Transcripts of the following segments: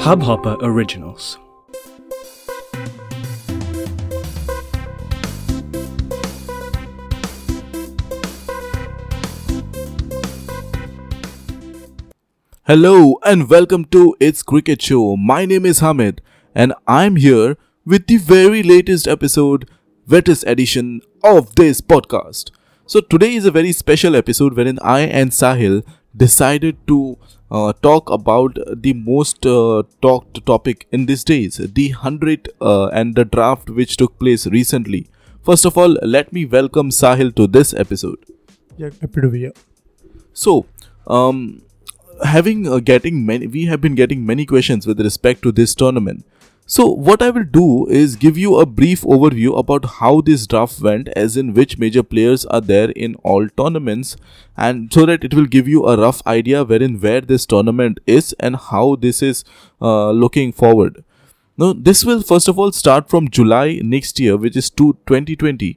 Hubhopper Originals. Hello and welcome to It's Cricket Show. My name is Hamid and I'm here with the very latest episode, latest edition of this podcast. So today is a very special episode wherein I and Sahil decided to uh, talk about the most uh, talked topic in these days, the 100 uh, and the draft which took place recently. First of all, let me welcome Sahil to this episode. Yeah, happy to be here. So, um, having uh, getting many, we have been getting many questions with respect to this tournament. So, what I will do is give you a brief overview about how this draft went, as in which major players are there in all tournaments, and so that it will give you a rough idea wherein where this tournament is and how this is uh, looking forward. Now, this will first of all start from July next year, which is to 2020,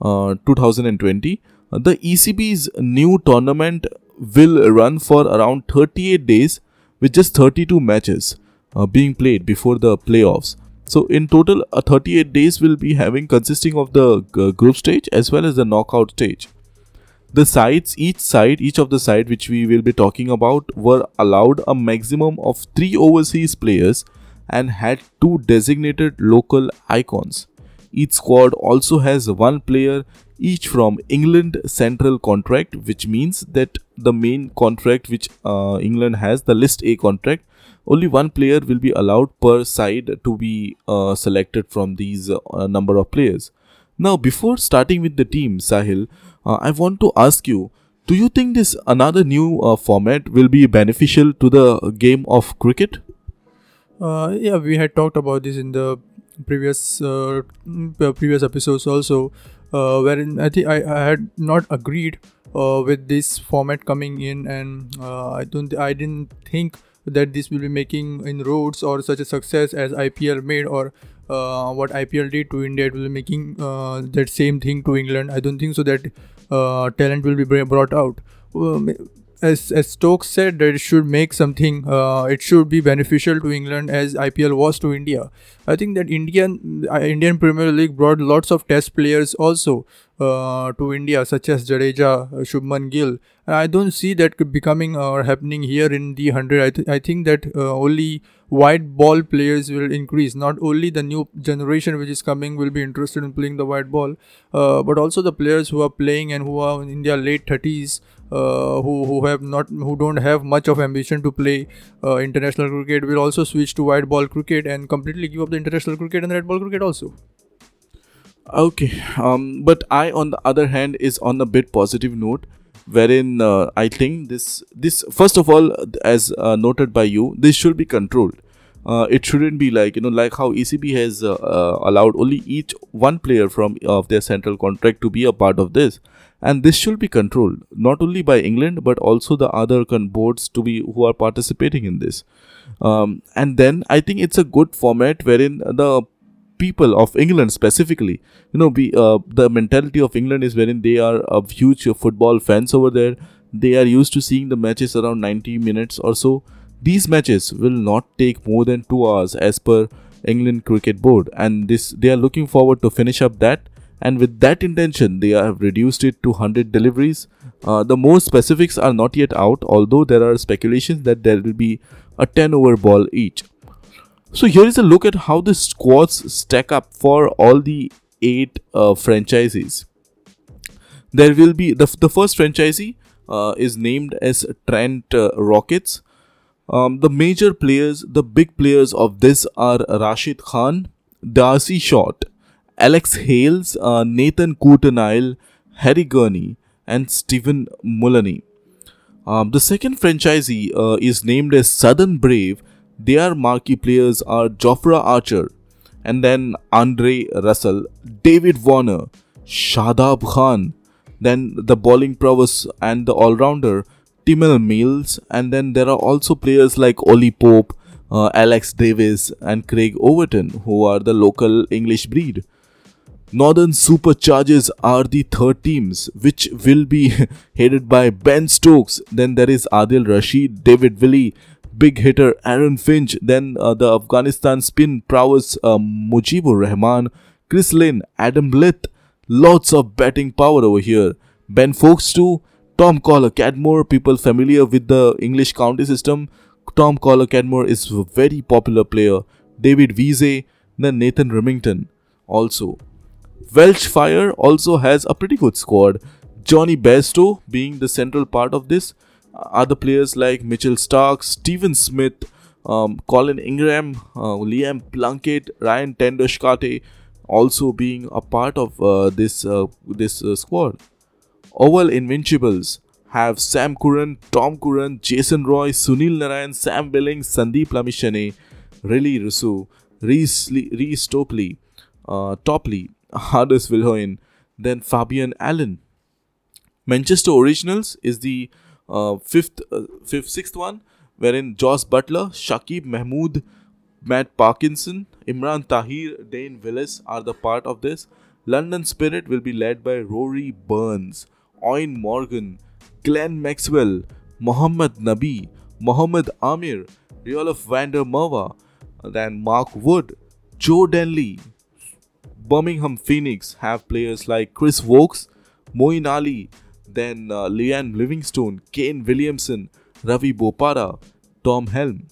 uh, 2020. Uh, the ECB's new tournament will run for around 38 days with just 32 matches uh, being played before the playoffs. So in total, uh, 38 days will be having consisting of the uh, group stage as well as the knockout stage. The sides, each side, each of the side which we will be talking about, were allowed a maximum of three overseas players and had two designated local icons. Each squad also has one player each from England central contract, which means that the main contract which uh, England has, the List A contract, only one player will be allowed per side to be uh, selected from these uh, number of players. Now, before starting with the team, Sahil, uh, I want to ask you do you think this another new uh, format will be beneficial to the game of cricket? Uh, yeah, we had talked about this in the previous uh, mm, previous episodes also, uh, wherein I think I, I had not agreed uh, with this format coming in, and uh, I don't I didn't think that this will be making inroads or such a success as IPL made or uh, what IPL did to India. It will be making uh, that same thing to England. I don't think so that talent will be brought out. As, as Stokes said that it should make something uh, it should be beneficial to England as IPL was to India. I think that Indian uh, Indian Premier League brought lots of test players also uh, to India such as Jadeja, uh, Shubman Gill. I don't see that becoming or uh, happening here in the 100. I, th- I think that uh, only white ball players will increase. Not only the new generation which is coming will be interested in playing the white ball, but also the players who are playing and who are in their late 30s uh, who who have not who don't have much of ambition to play uh, international cricket will also switch to white ball cricket and completely give up the international cricket and red ball cricket also okay um but i on the other hand is on a bit positive note wherein uh, i think this this first of all as uh, noted by you this should be controlled uh, it shouldn't be like you know like how ECB has uh, uh, allowed only each one player from of their central contract to be a part of this and this should be controlled not only by England but also the other con- boards to be who are participating in this. Um, and then I think it's a good format wherein the people of England specifically, you know, be uh, the mentality of England is wherein they are a huge football fans over there. They are used to seeing the matches around 90 minutes or so. These matches will not take more than two hours as per England Cricket Board, and this they are looking forward to finish up that. And with that intention they have reduced it to 100 deliveries. Uh, the more specifics are not yet out although there are speculations that there will be a 10 over ball each so here is a look at how the squads stack up for all the eight uh, franchises there will be the, the first franchisee uh, is named as trent uh, rockets um, the major players the big players of this are rashid khan d'arcy short Alex Hales, uh, Nathan Coulter-Nile, Harry Gurney, and Steven Mullaney. Um, the second franchisee uh, is named as Southern Brave. Their marquee players are Jofra Archer, and then Andre Russell, David Warner, Shadab Khan, then the bowling prowess and the all-rounder Tymal Mills, and then there are also players like Ollie Pope, uh, Alex Davis, and Craig Overton, who are the local English breed. Northern Superchargers are the third teams, which will be headed by Ben Stokes. Then there is Adil Rashid, David Willey, big hitter Aaron Finch. Then uh, the Afghanistan spin prowess uh, Mujibur Rahman, Chris Lynn, Adam Lyth. Lots of batting power over here. Ben Foakes too. Tom Kohler-Cadmore, people familiar with the English county system. Tom Kohler-Cadmore is a very popular player. David Wiese, then Nathan Rimmington also. Welsh Fire also has a pretty good squad. Jonny Bairstow being the central part of this. Other players like Mitchell Starc, Steven Smith, um, Colin Ingram, uh, Liam Plunkett, Ryan Ten-Doeschate also being a part of uh, this uh, this uh, squad. Oval Invincibles have Sam Curran, Tom Curran, Jason Roy, Sunil Narayan, Sam Billings, Sandeep Lamichhane, Rilee Rossouw, Reece, Reece Topley, uh, Topley, Hardus Viljoen, then Fabian Allen. Manchester Originals is the uh, fifth, uh, fifth, sixth one, wherein Jos Buttler, Saqib Mahmood, Matt Parkinson, Imran Tahir, Dane Vilas are the part of this. London Spirit will be led by Rory Burns, Eoin Morgan, Glenn Maxwell, Mohammad Nabi, Mohammad Amir, Roelof van der then Mark Wood, Joe Denley, Birmingham Phoenix have players like Chris Woakes, Moeen Ali, then uh, Liam Livingstone, Kane Williamson, Ravi Bopara, Tom Helm.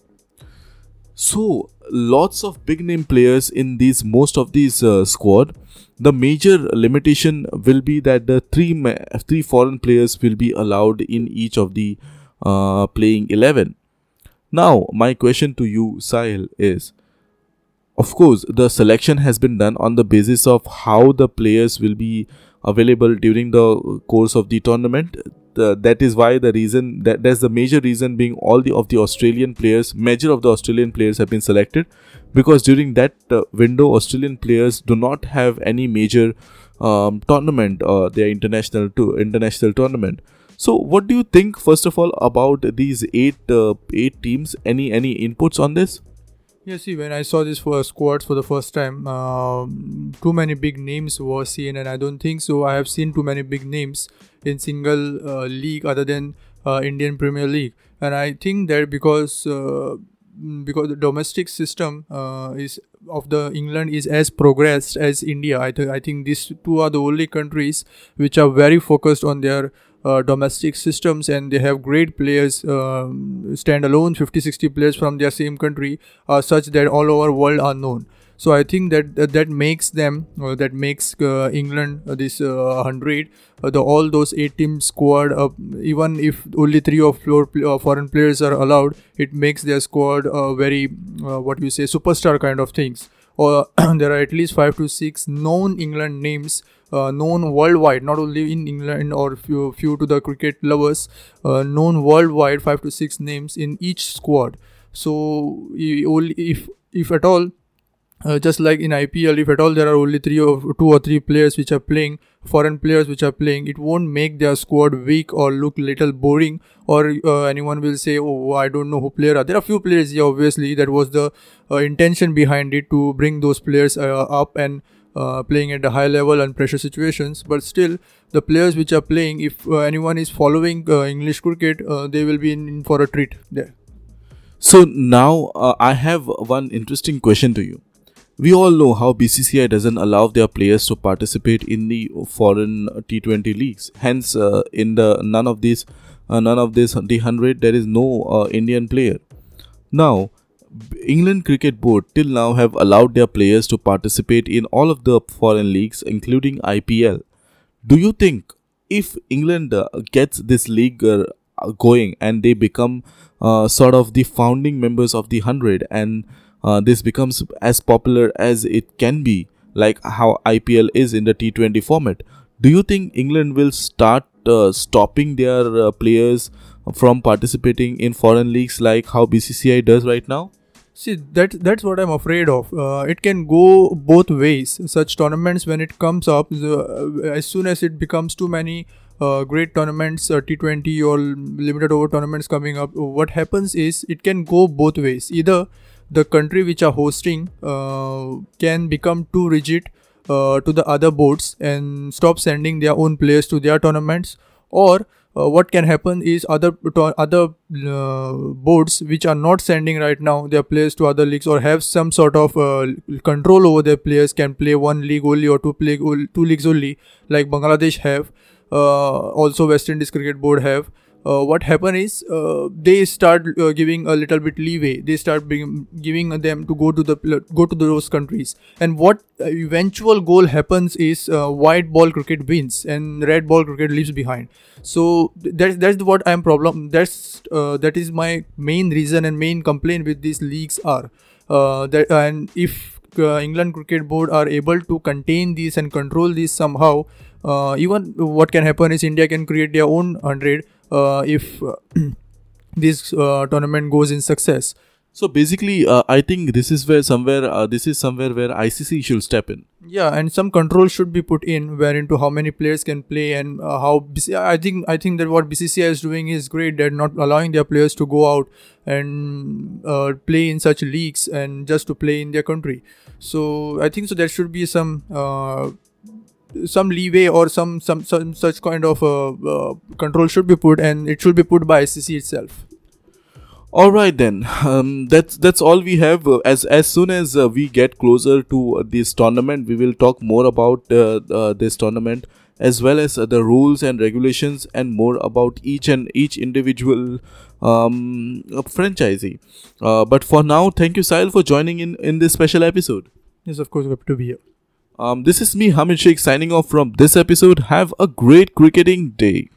So lots of big name players in these most of these uh, squad. The major limitation will be that the three ma- three foreign players will be allowed in each of the uh, playing eleven. Now my question to you, Sahil, is of course the selection has been done on the basis of how the players will be available during the course of the tournament. The, that is why the reason that that's the major reason being all the of the australian players major of the australian players have been selected. Because during that uh, window australian players do not have any major um, tournament or uh, their international to international tournament. So what do you think first of all about these eight uh, eight teams? Any any inputs on this yeah, see, when I saw this for squads for the first time, uh, too many big names were seen, and I don't think so. I have seen too many big names in single uh, league other than uh, Indian Premier League, and I think that because uh, because the domestic system uh, is of the England is as progressed as India. I, th- I think these two are the only countries which are very focused on their uh, domestic systems and they have great players um, standalone 50 60 players from their same country uh, such that all over world are known. So i think that that, that makes them uh, that makes uh, england uh, this 100 uh, the all those eight team squad even if only three or four foreign players are allowed it makes their squad very what you say superstar kind of things. Or there are at least five to six known england names uh, known worldwide, not only in England or few, few to the cricket lovers, uh, known worldwide, five to six names in each squad. So only if if at all, uh, just like in IPL, if at all there are only three or two or three players which are playing, foreign players which are playing, it won't make their squad weak or look little boring. Or uh, anyone will say, "Oh, I don't know who player are." There are few players, yeah, obviously that was the uh, intention behind it to bring those players uh, up and uh, playing at a high level and pressure situations but still the players which are playing if uh, anyone is following uh, english cricket uh, they will be in, in, for a treat there. So now uh, i have one interesting question to you. We all know how bcci doesn't allow their players to participate in the foreign t20 leagues. Hence in the none of these none of this the 100 there is no indian player. Now England Cricket Board till now have allowed their players to participate in all of the foreign leagues, including IPL. Do you think if England uh, gets this league uh, going and they become uh, sort of the founding members of the 100 and uh, this becomes as popular as it can be, like how IPL is in the T20 format, do you think England will start uh, stopping their uh, players from participating in foreign leagues like how BCCI does right now? See that that's what I'm afraid of. Uh, it can go both ways. Such tournaments when it comes up, uh, as soon as it becomes too many uh, great tournaments, uh, T20 or limited over tournaments coming up, what happens is it can go both ways. Either the country which are hosting uh, can become too rigid uh, to the other boards and stop sending their own players to their tournaments or uh, what can happen is other other uh, boards which are not sending right now their players to other leagues or have some sort of uh, control over their players can play one league only or two play two leagues only like Bangladesh have uh, also West Indies cricket board have uh, what happen is uh, they start uh, giving a little bit leeway. They start giving them to go to the go to those countries. And what eventual goal happens is uh, white ball cricket wins and red ball cricket leaves behind. So that's that's what i'm problem that's uh, that is my main reason and main complaint with these leagues are uh, that and if england cricket board are able to contain these and control these somehow even what can happen is india can create their own 100 uh, if uh, this uh, tournament goes in success. So basically, uh, I think this is where somewhere uh, this is somewhere where ICC should step in. yeah and some control should be put in where into how many players can play and uh, how BC- i think i think that what bcci is doing is great. They're not allowing their players to go out and uh, play in such leagues and just to play in their country. So i think so there should be some uh, some leeway or some some some such kind of uh, uh, control should be put and it should be put by ICC itself All right then. Um, that's that's all we have. Uh, as as soon as uh, we get closer to uh, this tournament, we will talk more about uh, uh, this tournament as well as uh, the rules and regulations and more about each and each individual um, franchisee. Uh, but for now, thank you, Sahil, for joining in in this special episode. yes of course happy to be here Um, this is me, Hamid Sheikh, signing off from this episode. Have a great cricketing day.